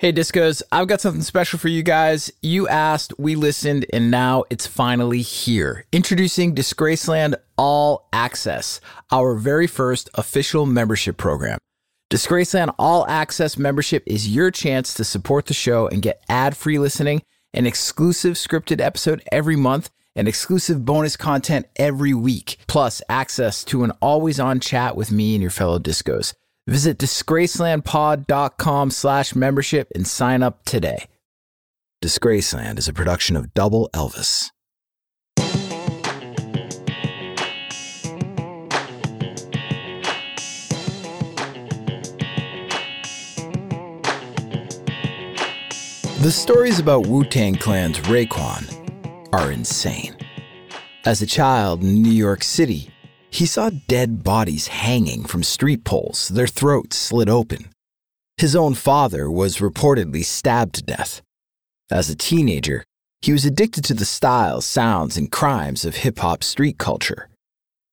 Hey, Discos, I've got something special for you guys. You asked, we listened, and now it's finally here. Introducing Disgraceland All Access, our very first official membership program. Disgraceland All Access membership is your chance to support the show and get ad free listening, an exclusive scripted episode every month, and exclusive bonus content every week, plus access to an always on chat with me and your fellow Discos. Visit disgracelandpod.com slash membership and sign up today. Disgraceland is a production of Double Elvis. The stories about Wu Tang Clan's Raekwon are insane. As a child in New York City, he saw dead bodies hanging from street poles, their throats slit open. His own father was reportedly stabbed to death. As a teenager, he was addicted to the styles, sounds, and crimes of hip hop street culture.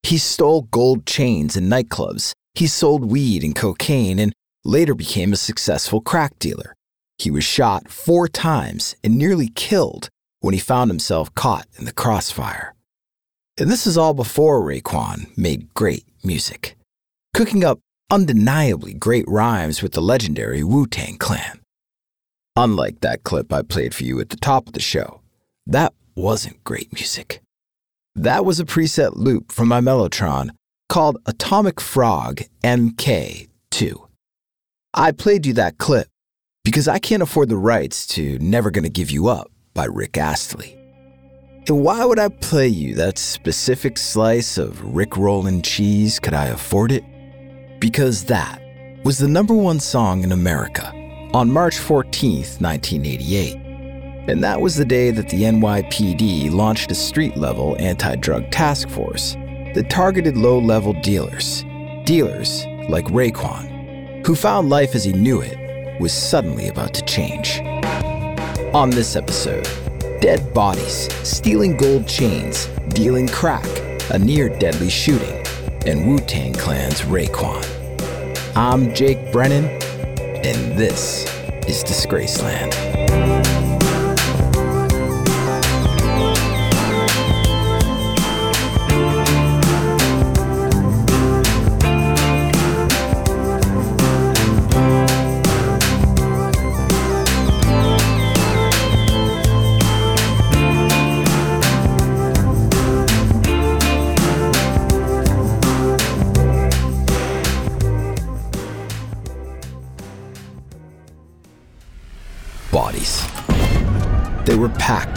He stole gold chains in nightclubs, he sold weed and cocaine, and later became a successful crack dealer. He was shot four times and nearly killed when he found himself caught in the crossfire. And this is all before Raekwon made great music, cooking up undeniably great rhymes with the legendary Wu Tang Clan. Unlike that clip I played for you at the top of the show, that wasn't great music. That was a preset loop from my Mellotron called Atomic Frog MK2. I played you that clip because I can't afford the rights to Never Gonna Give You Up by Rick Astley. And why would I play you that specific slice of Rick Rollin' cheese? Could I afford it? Because that was the number one song in America on March 14th, 1988. And that was the day that the NYPD launched a street level anti drug task force that targeted low level dealers, dealers like Raekwon, who found life as he knew it was suddenly about to change. On this episode, dead bodies, stealing gold chains, dealing crack, a near deadly shooting, and Wu Tang Clan's Raekwon. I'm Jake Brennan, and this is Disgraceland.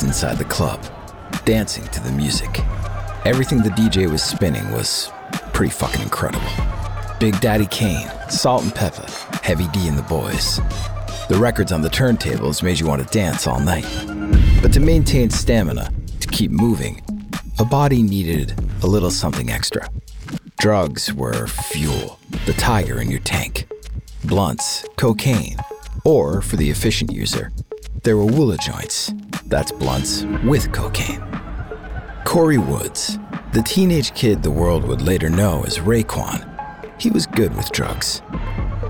Inside the club, dancing to the music. Everything the DJ was spinning was pretty fucking incredible. Big Daddy Kane, Salt-N-Pepa, Heavy D and the Boys. The records on the turntables made you want to dance all night. But to maintain stamina, to keep moving, a body needed a little something extra. Drugs were fuel, the tiger in your tank. Blunts, cocaine, or for the efficient user, there were Woola joints. That's blunts with cocaine. Corey Woods, the teenage kid the world would later know as Raekwon, he was good with drugs.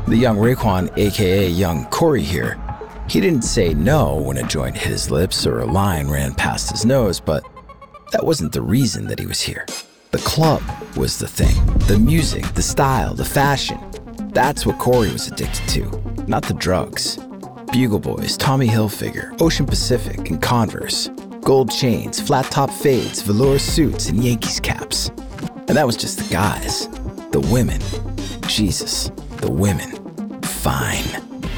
The young Raekwon, aka young Corey here, he didn't say no when a joint hit his lips or a line ran past his nose, but that wasn't the reason that he was here. The club was the thing. The music, the style, the fashion. That's what Corey was addicted to, not the drugs. Bugle Boys, Tommy Hilfiger, Ocean Pacific, and Converse. Gold chains, flat top fades, velour suits, and Yankees caps. And that was just the guys. The women. Jesus, the women. Fine.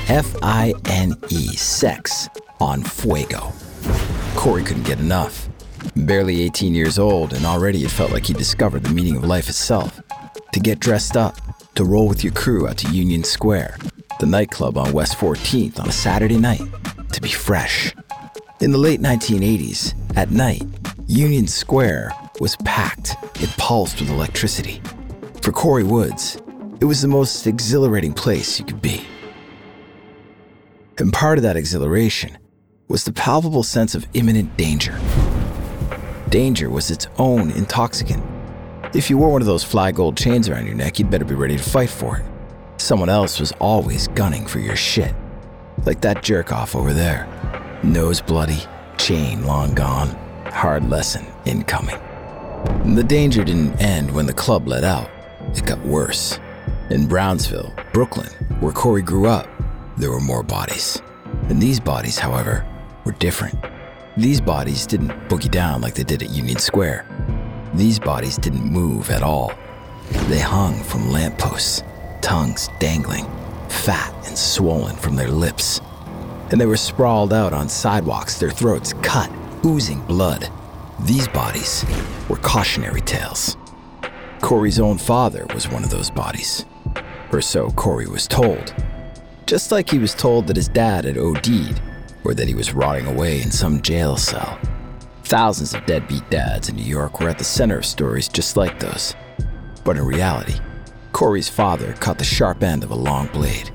F I N E, sex on fuego. Corey couldn't get enough. Barely 18 years old, and already it felt like he discovered the meaning of life itself. To get dressed up, to roll with your crew out to Union Square, the nightclub on West 14th on a Saturday night, to be fresh. In the late 1980s, at night, Union Square was packed, it pulsed with electricity. For Corey Woods, it was the most exhilarating place you could be. And part of that exhilaration was the palpable sense of imminent danger. Danger was its own intoxicant. If you wore one of those fly gold chains around your neck, you'd better be ready to fight for it. Someone else was always gunning for your shit. Like that jerk off over there. Nose bloody, chain long gone, hard lesson incoming. The danger didn't end when the club let out, it got worse. In Brownsville, Brooklyn, where Corey grew up, there were more bodies. And these bodies, however, were different. These bodies didn't boogie down like they did at Union Square. These bodies didn't move at all. They hung from lampposts, tongues dangling, fat and swollen from their lips. And they were sprawled out on sidewalks, their throats cut, oozing blood. These bodies were cautionary tales. Corey's own father was one of those bodies. Or so Corey was told. Just like he was told that his dad had OD'd, or that he was rotting away in some jail cell. Thousands of deadbeat dads in New York were at the center of stories just like those. But in reality, Corey's father caught the sharp end of a long blade.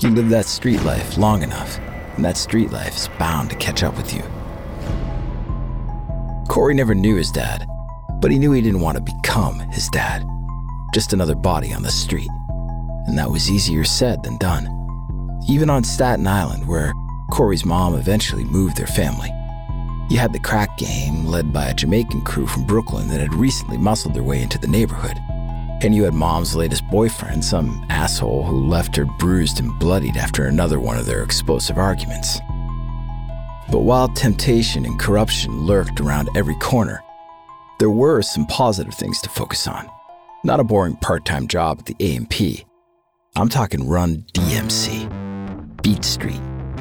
You live that street life long enough, and that street life is bound to catch up with you. Corey never knew his dad, but he knew he didn't want to become his dad. Just another body on the street. And that was easier said than done. Even on Staten Island, where Corey's mom eventually moved their family. You had the crack game led by a Jamaican crew from Brooklyn that had recently muscled their way into the neighborhood. And you had mom's latest boyfriend, some asshole who left her bruised and bloodied after another one of their explosive arguments. But while temptation and corruption lurked around every corner, there were some positive things to focus on. Not a boring part time job at the A&P. I'm talking Run DMC, Beat Street,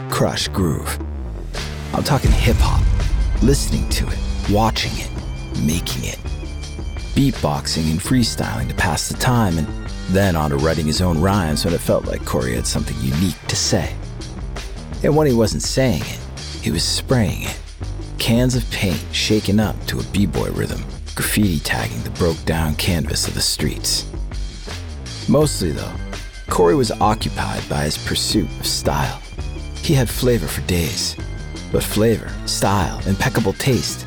Krush Groove. I'm talking hip hop, listening to it, watching it, making it. Beatboxing and freestyling to pass the time, and then on to writing his own rhymes when it felt like Corey had something unique to say. And when he wasn't saying it, he was spraying it. Cans of paint shaken up to a b-boy rhythm, graffiti tagging the broke down canvas of the streets. Mostly though, Corey was occupied by his pursuit of style. He had flavor for days. But flavor, style, impeccable taste,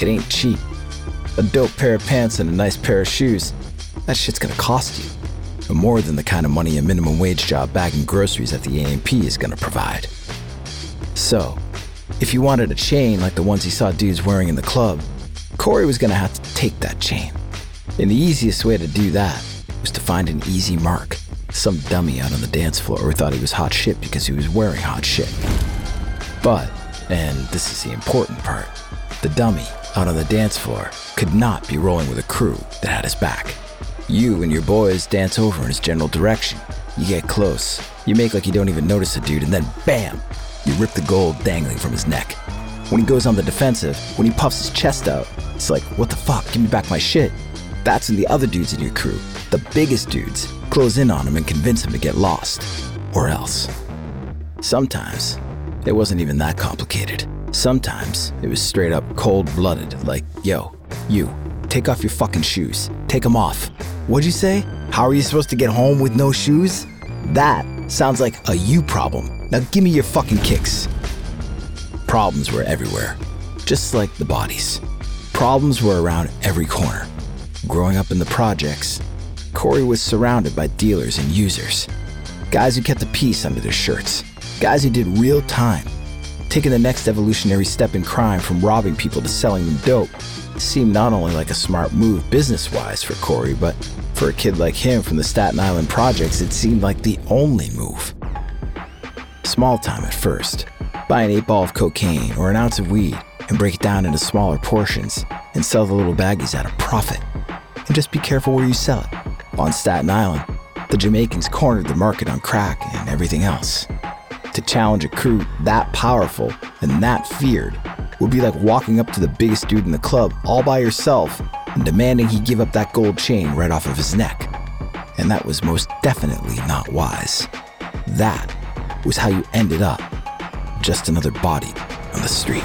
it ain't cheap. A dope pair of pants and a nice pair of shoes, that shit's gonna cost you. More than the kind of money a minimum wage job bagging groceries at the A&P is gonna provide. So, if you wanted a chain like the ones he saw dudes wearing in the club, Corey was gonna have to take that chain. And the easiest way to do that was to find an easy mark. Some dummy out on the dance floor who thought he was hot shit because he was wearing hot shit. But, and this is the important part, the dummy out on the dance floor could not be rolling with a crew that had his back. You and your boys dance over in his general direction. You get close. You make like you don't even notice the dude, and then BAM! You rip the gold dangling from his neck. When he goes on the defensive, when he puffs his chest out, it's like, what the fuck, give me back my shit. That's when the other dudes in your crew, the biggest dudes, close in on him and convince him to get lost. Or else. Sometimes, it wasn't even that complicated. Sometimes, it was straight up cold blooded, like, yo, you, take off your fucking shoes. Take them off. What'd you say? How are you supposed to get home with no shoes? That sounds like a you problem. Now give me your fucking kicks. Problems were everywhere, just like the bodies. Problems were around every corner. Growing up in the projects, Corey was surrounded by dealers and users. Guys who kept the peace under their shirts. Guys who did real time. Taking the next evolutionary step in crime from robbing people to selling them dope seemed not only like a smart move business wise for Corey, but for a kid like him from the Staten Island projects, it seemed like the only move. Small time at first. Buy an eight ball of cocaine or an ounce of weed and break it down into smaller portions and sell the little baggies at a profit. And just be careful where you sell it. On Staten Island, the Jamaicans cornered the market on crack and everything else. To challenge a crew that powerful and that feared would be like walking up to the biggest dude in the club all by yourself and demanding he give up that gold chain right off of his neck. And that was most definitely not wise. That was how you ended up just another body on the street.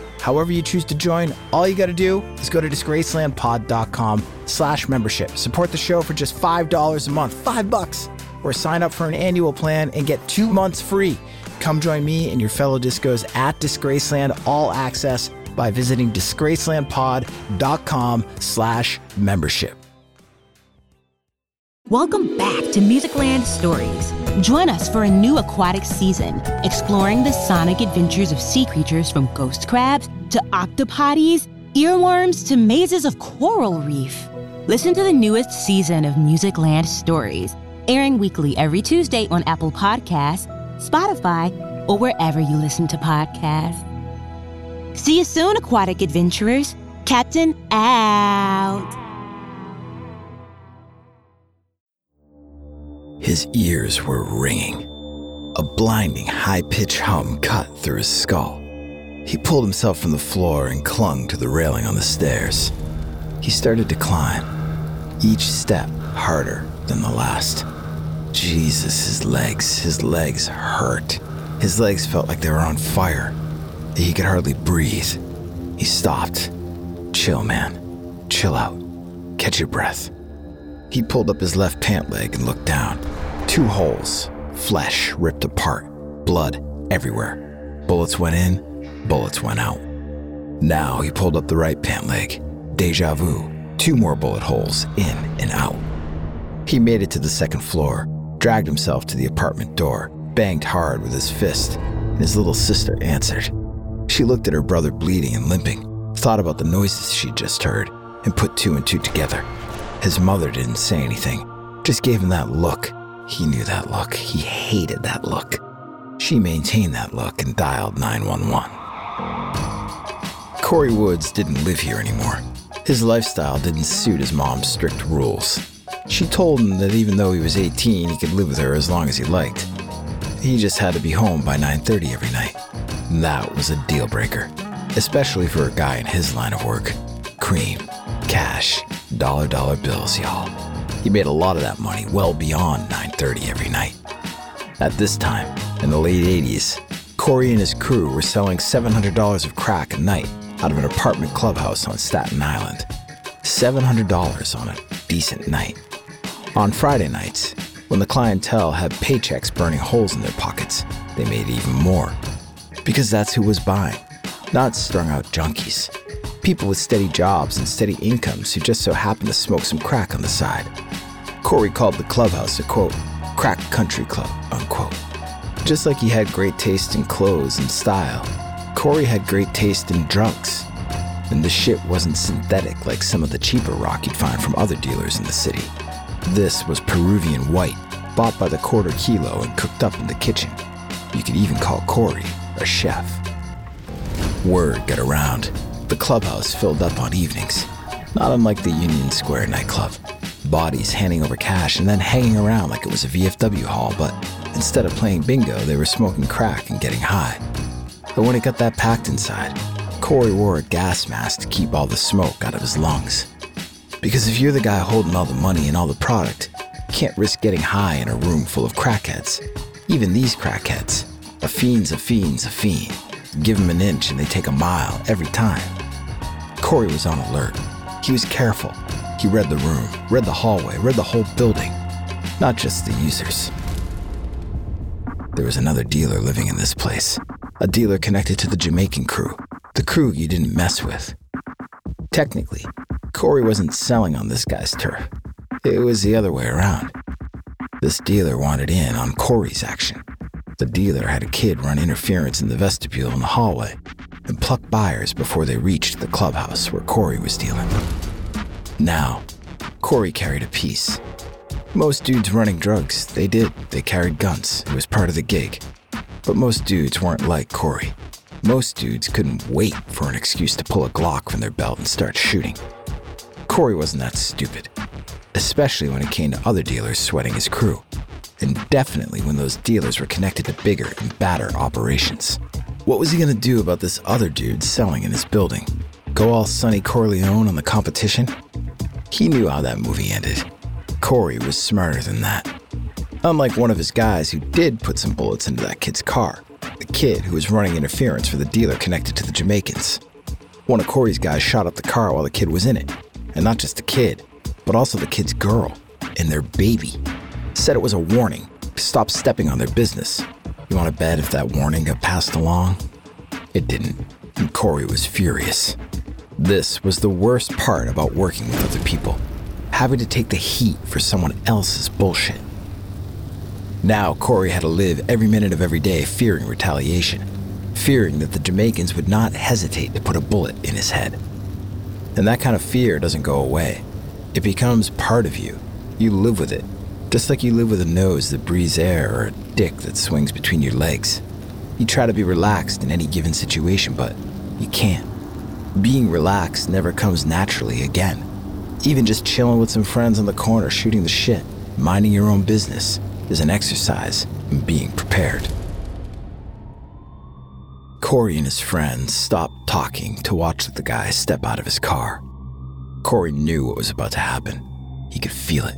However you choose to join, all you got to do is go to disgracelandpod.com slash membership. Support the show for just $5 a month, five bucks, or sign up for an annual plan and get two months free. Come join me and your fellow discos at Disgraceland All Access by visiting disgracelandpod.com slash membership. Welcome back to Musicland Stories. Join us for a new aquatic season, exploring the sonic adventures of sea creatures from ghost crabs to octopodes, earworms to mazes of coral reef. Listen to the newest season of Musicland Stories, airing weekly every Tuesday on Apple Podcasts, Spotify, or wherever you listen to podcasts. See you soon, aquatic adventurers. Captain out. His ears were ringing. A blinding, high pitched hum cut through his skull. He pulled himself from the floor and clung to the railing on the stairs. He started to climb, each step harder than the last. Jesus, his legs, his legs hurt. His legs felt like they were on fire. He could hardly breathe. He stopped. Chill, man. Chill out. Catch your breath. He pulled up his left pant leg and looked down. Two holes, flesh ripped apart, blood everywhere. Bullets went in, bullets went out. Now he pulled up the right pant leg. Deja vu. Two more bullet holes in and out. He made it to the second floor, dragged himself to the apartment door, banged hard with his fist, and his little sister answered. She looked at her brother bleeding and limping, thought about the noises she'd just heard, and put two and two together. His mother didn't say anything, just gave him that look. He knew that look. He hated that look. She maintained that look and dialed 911. Corey Woods didn't live here anymore. His lifestyle didn't suit his mom's strict rules. She told him that even though he was 18, he could live with her as long as he liked. He just had to be home by 9:30 every night. That was a deal breaker, especially for a guy in his line of work. Cream, cash, dollar dollar bills, y'all. He made a lot of that money well beyond 9:30 every night. At this time, in the late 80s, Corey and his crew were selling $700 of crack a night out of an apartment clubhouse on Staten Island. $700 on a decent night. On Friday nights, when the clientele had paychecks burning holes in their pockets, they made even more. Because that's who was buying, not strung out junkies. People with steady jobs and steady incomes who just so happened to smoke some crack on the side. Corey called the clubhouse a quote, crack country club, unquote. Just like he had great taste in clothes and style, Corey had great taste in drunks. And the shit wasn't synthetic like some of the cheaper rock you'd find from other dealers in the city. This was Peruvian white, bought by the quarter kilo and cooked up in the kitchen. You could even call Corey a chef. Word got around. The clubhouse filled up on evenings, not unlike the Union Square nightclub. Bodies handing over cash and then hanging around like it was a VFW hall, but instead of playing bingo, they were smoking crack and getting high. But when it got that packed inside, Corey wore a gas mask to keep all the smoke out of his lungs. Because if you're the guy holding all the money and all the product, you can't risk getting high in a room full of crackheads. Even these crackheads. A fiend's a fiend's a fiend. Give them an inch and they take a mile every time. Corey was on alert. He was careful. He read the room, read the hallway, read the whole building, not just the users. There was another dealer living in this place, a dealer connected to the Jamaican crew, the crew you didn't mess with. Technically, Corey wasn't selling on this guy's turf. It was the other way around. This dealer wanted in on Corey's action. The dealer had a kid run interference in the vestibule in the hallway and pluck buyers before they reached the clubhouse where Corey was dealing. Now, Corey carried a piece. Most dudes running drugs, they did. They carried guns. It was part of the gig. But most dudes weren't like Corey. Most dudes couldn't wait for an excuse to pull a Glock from their belt and start shooting. Corey wasn't that stupid, especially when it came to other dealers sweating his crew, and definitely when those dealers were connected to bigger and badder operations. What was he gonna do about this other dude selling in his building? Go all Sonny Corleone on the competition? He knew how that movie ended. Corey was smarter than that. Unlike one of his guys who did put some bullets into that kid's car, the kid who was running interference for the dealer connected to the Jamaicans. One of Corey's guys shot up the car while the kid was in it. And not just the kid, but also the kid's girl and their baby. Said it was a warning. Stop stepping on their business. You want to bet if that warning got passed along? It didn't, and Corey was furious. This was the worst part about working with other people having to take the heat for someone else's bullshit. Now, Corey had to live every minute of every day fearing retaliation, fearing that the Jamaicans would not hesitate to put a bullet in his head. And that kind of fear doesn't go away. It becomes part of you. You live with it, just like you live with a nose that breathes air or a dick that swings between your legs. You try to be relaxed in any given situation, but you can't. Being relaxed never comes naturally again. Even just chilling with some friends on the corner shooting the shit, minding your own business, is an exercise in being prepared. Corey and his friends stopped talking to watch the guy step out of his car. Corey knew what was about to happen. He could feel it.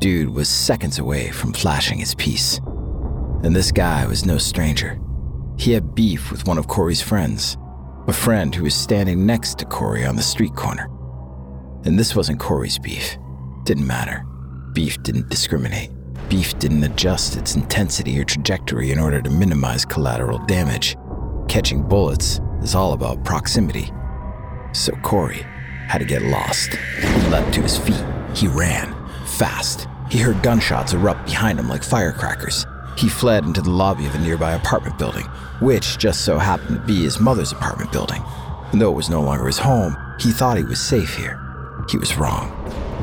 Dude was seconds away from flashing his piece. And this guy was no stranger. He had beef with one of Corey's friends, a friend who was standing next to Corey on the street corner. And this wasn't Corey's beef. Didn't matter. Beef didn't discriminate. Beef didn't adjust its intensity or trajectory in order to minimize collateral damage. Catching bullets is all about proximity. So Corey had to get lost. He leapt to his feet. He ran, fast. He heard gunshots erupt behind him like firecrackers. He fled into the lobby of a nearby apartment building, which just so happened to be his mother's apartment building. And though it was no longer his home, he thought he was safe here. He was wrong.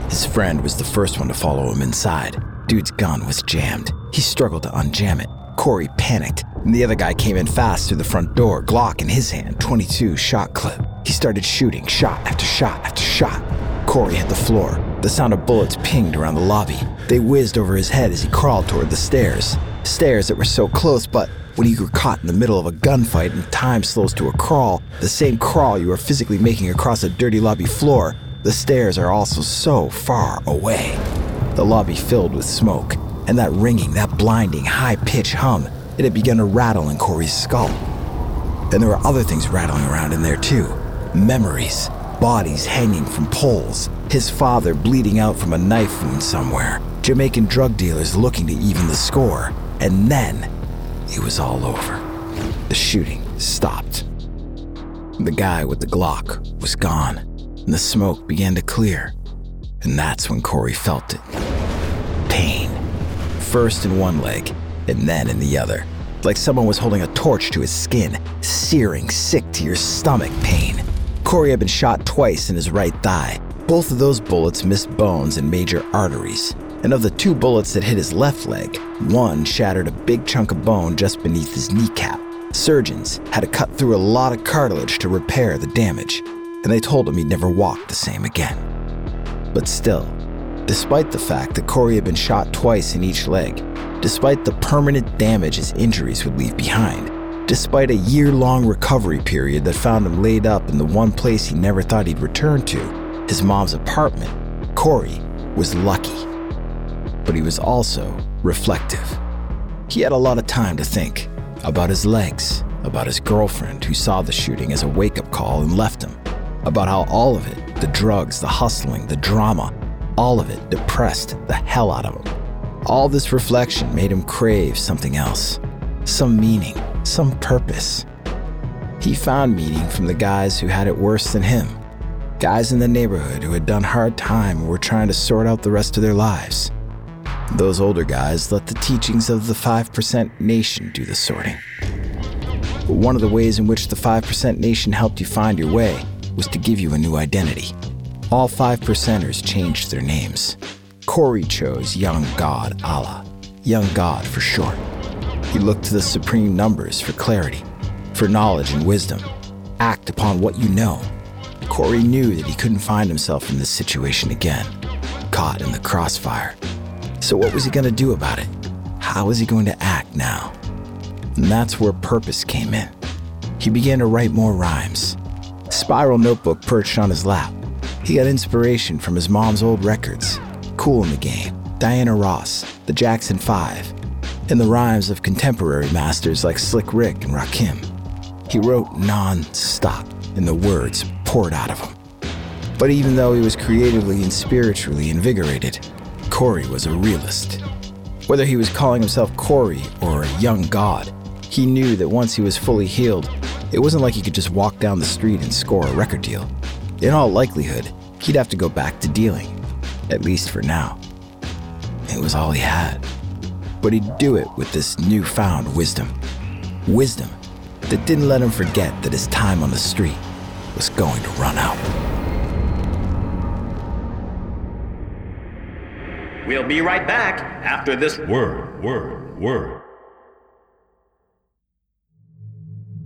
His friend was the first one to follow him inside. Dude's gun was jammed. He struggled to unjam it. Corey panicked, and the other guy came in fast through the front door, Glock in his hand, 22 shot clip. He started shooting, shot after shot after shot. Corey hit the floor. The sound of bullets pinged around the lobby. They whizzed over his head as he crawled toward the stairs. Stairs that were so close, but when you were caught in the middle of a gunfight and time slows to a crawl, the same crawl you are physically making across a dirty lobby floor, the stairs are also so far away. The lobby filled with smoke, and that ringing, that blinding, high pitched hum, it had begun to rattle in Corey's skull. And there were other things rattling around in there too memories, bodies hanging from poles, his father bleeding out from a knife wound somewhere, Jamaican drug dealers looking to even the score, and then it was all over. The shooting stopped. The guy with the Glock was gone and the smoke began to clear. And that's when Corey felt it pain. First in one leg, and then in the other. Like someone was holding a torch to his skin, searing, sick to your stomach pain. Corey had been shot twice in his right thigh. Both of those bullets missed bones and major arteries. And of the two bullets that hit his left leg, one shattered a big chunk of bone just beneath his kneecap. Surgeons had to cut through a lot of cartilage to repair the damage and they told him he'd never walk the same again. But still, despite the fact that Corey had been shot twice in each leg, despite the permanent damage his injuries would leave behind, despite a year long recovery period that found him laid up in the one place he never thought he'd return to, his mom's apartment, Corey was lucky. But he was also reflective. He had a lot of time to think about his legs, about his girlfriend who saw the shooting as a wake up call and left him, about how all of it the drugs, the hustling, the drama all of it depressed the hell out of him. All this reflection made him crave something else some meaning, some purpose. He found meaning from the guys who had it worse than him. Guys in the neighborhood who had done hard time and were trying to sort out the rest of their lives. Those older guys let the teachings of the 5% Nation do the sorting. One of the ways in which the 5% Nation helped you find your way was to give you a new identity. All 5 percenters changed their names. Corey chose Young God Allah, Young God for short. He looked to the supreme numbers for clarity, for knowledge and wisdom. Act upon what you know. Corey knew that he couldn't find himself in this situation again, caught in the crossfire. So, what was he going to do about it? How was he going to act now? And that's where purpose came in. He began to write more rhymes. Spiral notebook perched on his lap. He got inspiration from his mom's old records Kool & the Gang, Diana Ross, the Jackson 5, and the rhymes of contemporary masters like Slick Rick and Rakim. He wrote non stop, and the words poured out of him. But even though he was creatively and spiritually invigorated, Corey was a realist. Whether he was calling himself Corey or a young god, he knew that once he was fully healed, it wasn't like he could just walk down the street and score a record deal. In all likelihood, he'd have to go back to dealing, at least for now. It was all he had. But he'd do it with this newfound wisdom. Wisdom that didn't let him forget that his time on the street was going to run out. We'll be right back after this word, word, word.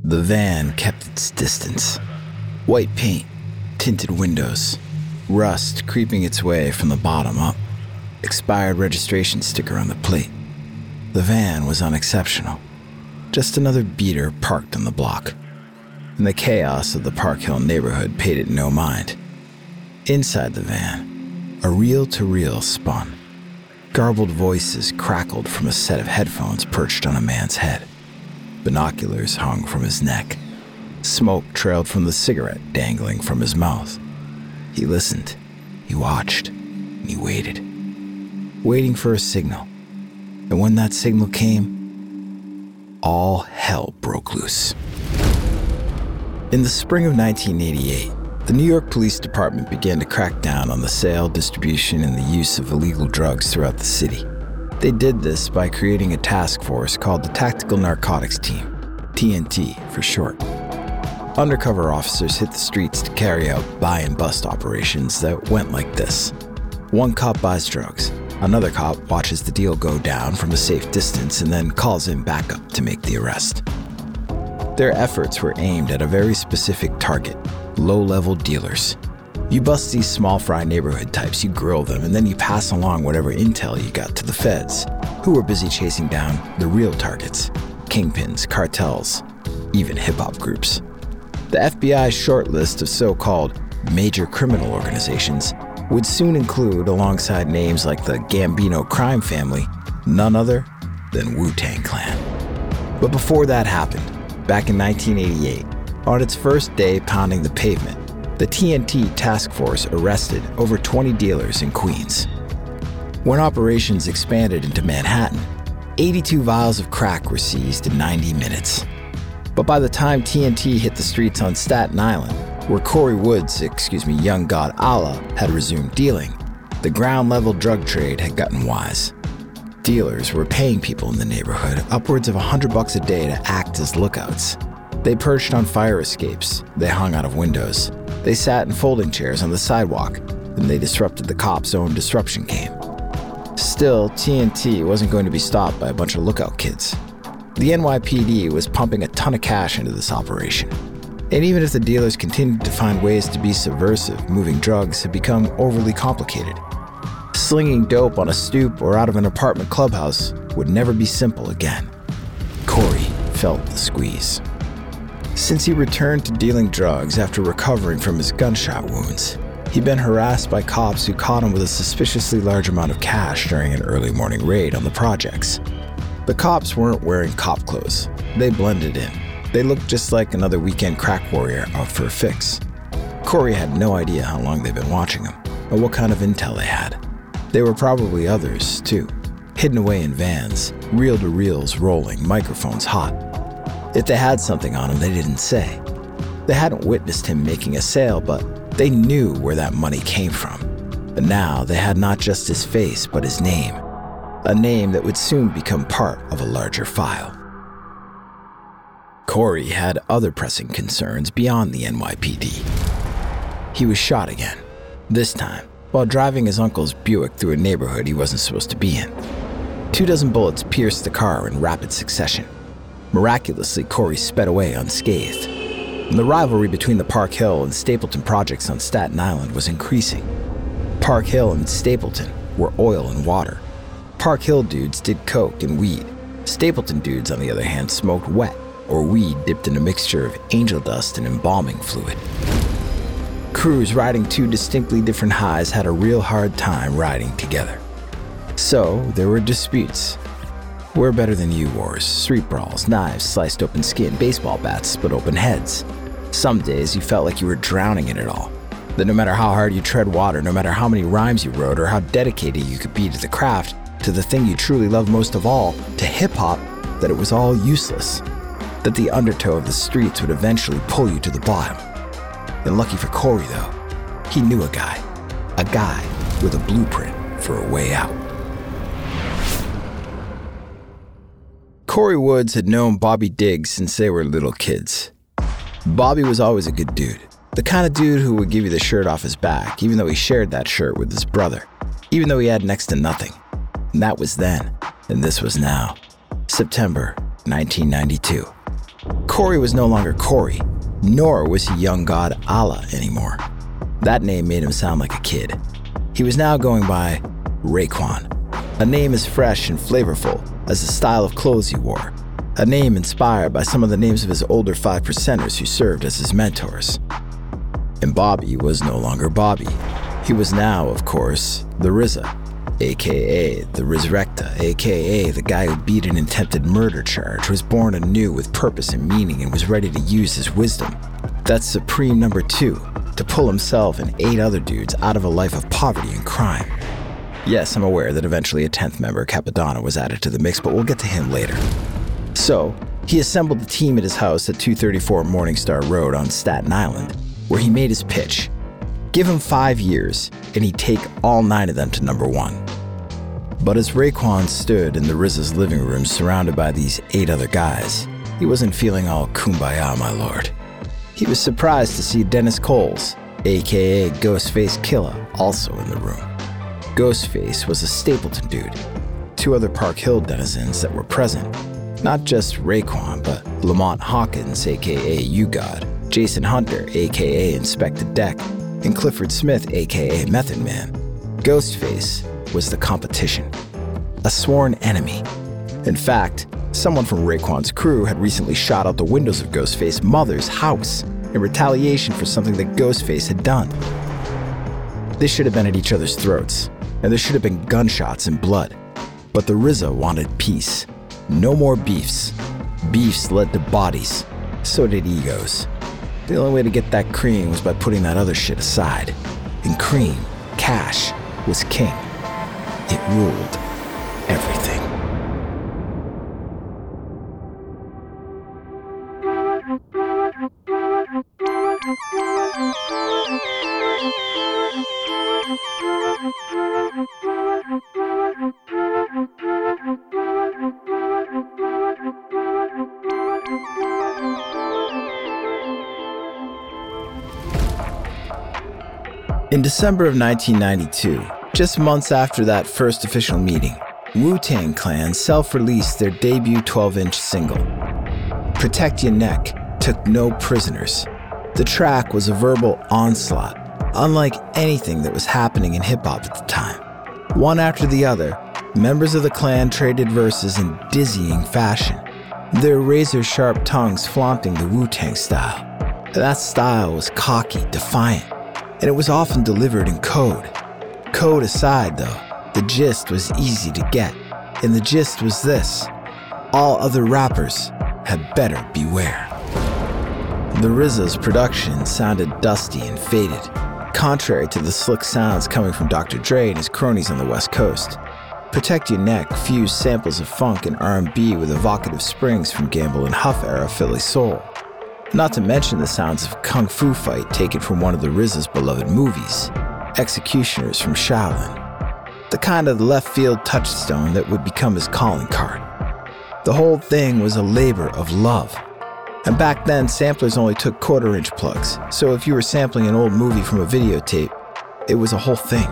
The van kept its distance. White paint, tinted windows, rust creeping its way from the bottom up, expired registration sticker on the plate. The van was unexceptional. Just another beater parked on the block. And the chaos of the Park Hill neighborhood paid it no mind. Inside the van, a reel to reel spun. Garbled voices crackled from a set of headphones perched on a man's head. Binoculars hung from his neck. Smoke trailed from the cigarette dangling from his mouth. He listened, he watched, he waited, waiting for a signal. And when that signal came, all hell broke loose. In the spring of 1988, the New York Police Department began to crack down on the sale, distribution, and the use of illegal drugs throughout the city. They did this by creating a task force called the Tactical Narcotics Team, TNT for short. Undercover officers hit the streets to carry out buy and bust operations that went like this one cop buys drugs, another cop watches the deal go down from a safe distance and then calls in backup to make the arrest. Their efforts were aimed at a very specific target low level dealers. You bust these small fry neighborhood types, you grill them, and then you pass along whatever intel you got to the feds, who were busy chasing down the real targets kingpins, cartels, even hip hop groups. The FBI's short list of so called major criminal organizations would soon include, alongside names like the Gambino crime family, none other than Wu Tang Clan. But before that happened, back in 1988, on its first day pounding the pavement, the TNT task force arrested over 20 dealers in Queens. When operations expanded into Manhattan, 82 vials of crack were seized in 90 minutes. But by the time TNT hit the streets on Staten Island, where Corey Woods, excuse me, young god Allah, had resumed dealing, the ground level drug trade had gotten wise. Dealers were paying people in the neighborhood upwards of 100 bucks a day to act as lookouts. They perched on fire escapes, they hung out of windows, they sat in folding chairs on the sidewalk, and they disrupted the cops' own disruption game. Still, TNT wasn't going to be stopped by a bunch of lookout kids. The NYPD was pumping a ton of cash into this operation. And even if the dealers continued to find ways to be subversive, moving drugs had become overly complicated. Slinging dope on a stoop or out of an apartment clubhouse would never be simple again. Corey felt the squeeze. Since he returned to dealing drugs after recovering from his gunshot wounds, he'd been harassed by cops who caught him with a suspiciously large amount of cash during an early morning raid on the projects. The cops weren't wearing cop clothes, they blended in. They looked just like another weekend crack warrior out for a fix. Corey had no idea how long they'd been watching him or what kind of intel they had. There were probably others, too, hidden away in vans, reel to reels rolling, microphones hot. If they had something on him, they didn't say. They hadn't witnessed him making a sale, but they knew where that money came from. But now they had not just his face, but his name. A name that would soon become part of a larger file. Corey had other pressing concerns beyond the NYPD. He was shot again, this time while driving his uncle's Buick through a neighborhood he wasn't supposed to be in. Two dozen bullets pierced the car in rapid succession. Miraculously, Corey sped away unscathed. And the rivalry between the Park Hill and Stapleton projects on Staten Island was increasing. Park Hill and Stapleton were oil and water. Park Hill dudes did coke and weed. Stapleton dudes, on the other hand, smoked wet or weed dipped in a mixture of angel dust and embalming fluid. Crews riding two distinctly different highs had a real hard time riding together. So there were disputes. We're better than you wars, street brawls, knives, sliced open skin, baseball bats, split open heads. Some days you felt like you were drowning in it all. That no matter how hard you tread water, no matter how many rhymes you wrote, or how dedicated you could be to the craft, to the thing you truly loved most of all, to hip hop, that it was all useless. That the undertow of the streets would eventually pull you to the bottom. And lucky for Corey, though, he knew a guy. A guy with a blueprint for a way out. Corey Woods had known Bobby Diggs since they were little kids. Bobby was always a good dude. The kind of dude who would give you the shirt off his back, even though he shared that shirt with his brother, even though he had next to nothing. And that was then, and this was now. September 1992. Corey was no longer Corey, nor was he young god Allah anymore. That name made him sound like a kid. He was now going by Raekwon, a name as fresh and flavorful as the style of clothes he wore, a name inspired by some of the names of his older five percenters who served as his mentors. And Bobby was no longer Bobby. He was now, of course, the RZA, aka the Rzarector, aka the guy who beat an attempted murder charge, was born anew with purpose and meaning and was ready to use his wisdom. That's supreme number two, to pull himself and eight other dudes out of a life of poverty and crime. Yes, I'm aware that eventually a 10th member, Cappadonna, was added to the mix, but we'll get to him later. So, he assembled the team at his house at 234 Morningstar Road on Staten Island, where he made his pitch. Give him five years, and he'd take all nine of them to number one. But as Raekwon stood in the RZA's living room surrounded by these eight other guys, he wasn't feeling all kumbaya, my lord. He was surprised to see Dennis Coles, aka Ghostface Killah, also in the room. Ghostface was a Stapleton dude. Two other Park Hill denizens that were present. Not just Raekwon, but Lamont Hawkins, aka U God, Jason Hunter, aka Inspectah Deck, and Clifford Smith, aka Method Man. Ghostface was the competition, a sworn enemy. In fact, someone from Raekwon's crew had recently shot out the windows of Ghostface's mother's house in retaliation for something that Ghostface had done. They should have been at each other's throats, and there should have been gunshots and blood. But the RZA wanted peace. No more beefs. Beefs led to bodies. So did egos. The only way to get that cream was by putting that other shit aside. And cream, cash, was king. It ruled everything. In December of 1992, just months after that first official meeting, Wu Tang Clan self released their debut 12 inch single. Protect Your Neck took no prisoners. The track was a verbal onslaught, unlike anything that was happening in hip hop at the time. One after the other, members of the clan traded verses in dizzying fashion, their razor sharp tongues flaunting the Wu Tang style. That style was cocky, defiant, and it was often delivered in code. Code aside, though, the gist was easy to get, and the gist was this all other rappers had better beware. The RZA's production sounded dusty and faded, contrary to the slick sounds coming from Dr. Dre and his cronies on the West Coast. Protect Your Neck fused samples of funk and R&B with evocative springs from Gamble and Huff era Philly soul. Not to mention the sounds of Kung Fu Fight taken from one of the RZA's beloved movies, Executioners from Shaolin. The kind of left field touchstone that would become his calling card. The whole thing was a labor of love. And back then, samplers only took quarter inch plugs, so if you were sampling an old movie from a videotape, it was a whole thing.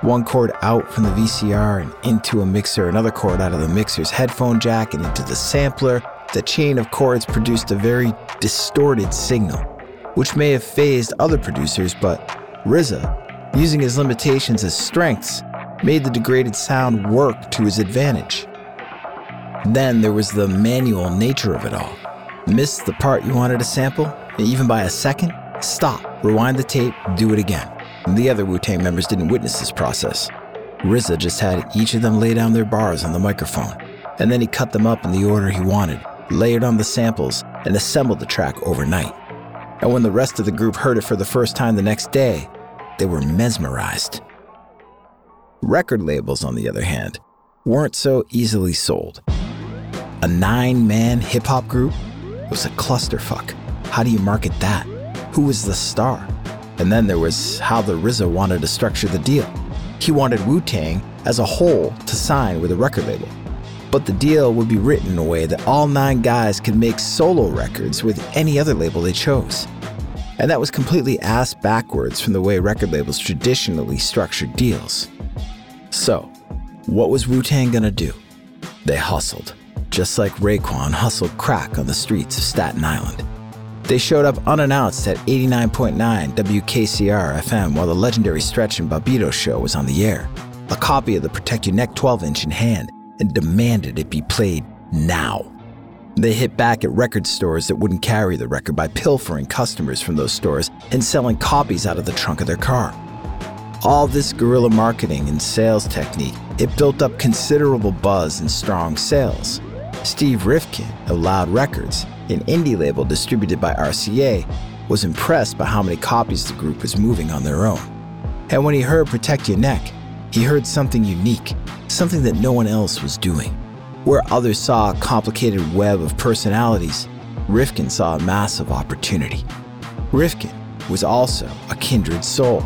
One cord out from the VCR and into a mixer, another cord out of the mixer's headphone jack and into the sampler. The chain of cords produced a very distorted signal, which may have fazed other producers, but RZA, using his limitations as strengths, made the degraded sound work to his advantage. Then there was the manual nature of it all. Miss the part you wanted to sample, even by a second? Stop, rewind the tape, do it again. The other Wu Tang members didn't witness this process. RZA just had each of them lay down their bars on the microphone, and then he cut them up in the order he wanted, layered on the samples, and assembled the track overnight. And when the rest of the group heard it for the first time the next day, they were mesmerized. Record labels, on the other hand, weren't so easily sold. A nine man hip hop group was a clusterfuck. How do you market that? Who was the star? And then there was how the RZA wanted to structure the deal. He wanted Wu Tang as a whole to sign with a record label. But the deal would be written in a way that all nine guys could make solo records with any other label they chose. And that was completely ass backwards from the way record labels traditionally structured deals. So, what was Wu Tang gonna do? They hustled, just like Raekwon hustled crack on the streets of Staten Island. They showed up unannounced at 89.9 WKCR FM while the legendary Stretch and Bobbito show was on the air, a copy of the Protect Your Neck 12 inch in hand, and demanded it be played now. They hit back at record stores that wouldn't carry the record by pilfering customers from those stores and selling copies out of the trunk of their car. All this guerrilla marketing and sales technique, it built up considerable buzz and strong sales. Steve Rifkind of Loud Records an indie label distributed by RCA, was impressed by how many copies the group was moving on their own. And when he heard Protect Your Neck, he heard something unique, something that no one else was doing. Where others saw a complicated web of personalities, Rifkind saw a massive opportunity. Rifkind was also a kindred soul.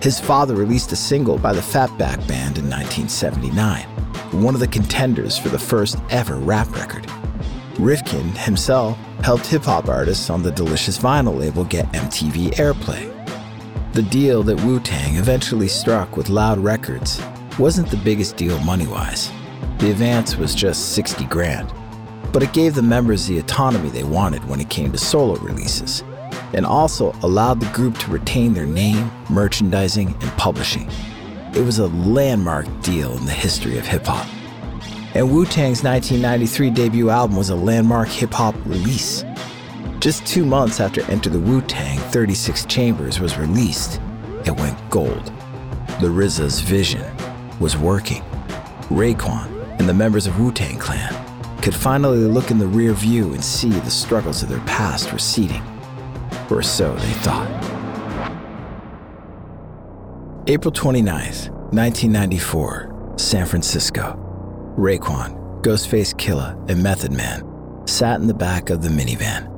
His father released a single by the Fatback Band in 1979, one of the contenders for the first ever rap record. Rifkind himself helped hip hop artists on the Delicious Vinyl label get MTV airplay. The deal that Wu Tang eventually struck with Loud Records wasn't the biggest deal money wise. The advance was just 60 grand, but it gave the members the autonomy they wanted when it came to solo releases, and also allowed the group to retain their name, merchandising, and publishing. It was a landmark deal in the history of hip hop and Wu Tang's 1993 debut album was a landmark hip hop release. Just two months after Enter the Wu Tang, 36 Chambers was released, it went gold. The RZA's vision was working. Raekwon and the members of Wu Tang Clan could finally look in the rear view and see the struggles of their past receding. Or so they thought. April 29th, 1994, San Francisco. Raekwon, Ghostface Killah, and Method Man sat in the back of the minivan.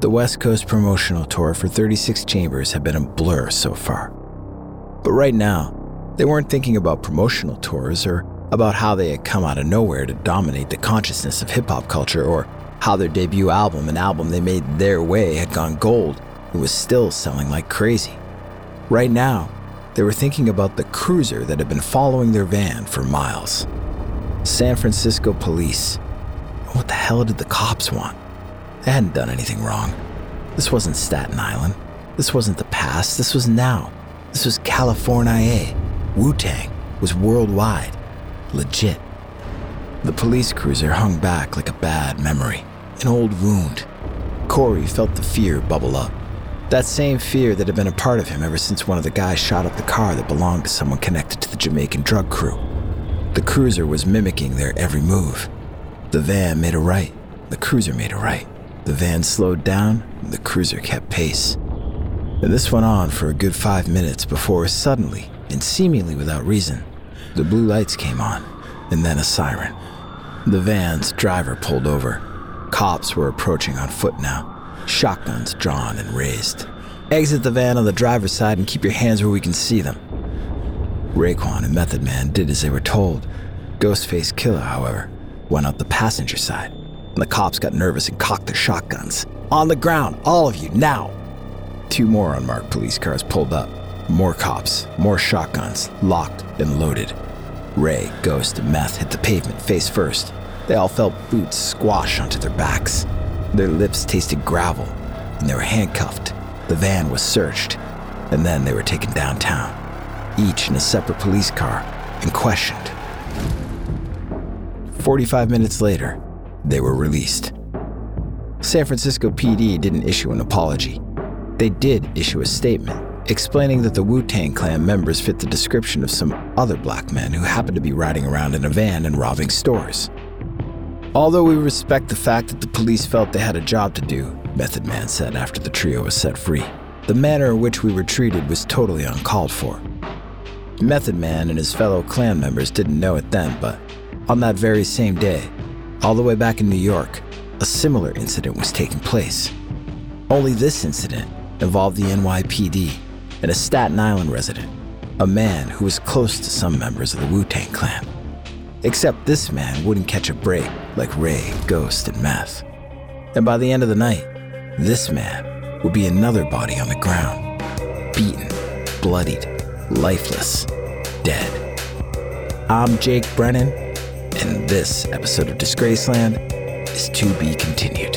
The West Coast promotional tour for 36 Chambers had been a blur so far. But right now, they weren't thinking about promotional tours or about how they had come out of nowhere to dominate the consciousness of hip hop culture or how their debut album, an album they made their way, had gone gold and was still selling like crazy. Right now, they were thinking about the cruiser that had been following their van for miles. San Francisco police. What the hell did the cops want? They hadn't done anything wrong. This wasn't Staten Island. This wasn't the past. This was now. This was California. Wu Tang was worldwide. Legit. The police cruiser hung back like a bad memory, an old wound. Corey felt the fear bubble up. That same fear that had been a part of him ever since one of the guys shot up the car that belonged to someone connected to the Jamaican drug crew. The cruiser was mimicking their every move. The van made a right, the cruiser made a right. The van slowed down, the cruiser kept pace. And this went on for a good five minutes before suddenly, and seemingly without reason, the blue lights came on, and then a siren. The van's driver pulled over. Cops were approaching on foot now, shotguns drawn and raised. Exit the van on the driver's side and keep your hands where we can see them. Raekwon and Method Man did as they were told. Ghostface Killah, however, went out the passenger side, and the cops got nervous and cocked their shotguns. On the ground, all of you, now! Two more unmarked police cars pulled up. More cops, more shotguns, locked and loaded. Ray, Ghost, and Meth hit the pavement face first. They all felt boots squash onto their backs. Their lips tasted gravel, and they were handcuffed. The van was searched, and then they were taken downtown, each in a separate police car, and questioned. 45 minutes later, they were released. San Francisco PD didn't issue an apology. They did issue a statement explaining that the Wu Tang Clan members fit the description of some other black men who happened to be riding around in a van and robbing stores. Although we respect the fact that the police felt they had a job to do, Method Man said after the trio was set free, the manner in which we were treated was totally uncalled for. Method Man and his fellow Clan members didn't know it then, but on that very same day, all the way back in New York, a similar incident was taking place. Only this incident involved the NYPD and a Staten Island resident, a man who was close to some members of the Wu Tang Clan. Except this man wouldn't catch a break like Ray, Ghost, and Meth. And by the end of the night, this man would be another body on the ground, beaten, bloodied, lifeless, dead. I'm Jake Brennan, and this episode of Disgraceland is to be continued.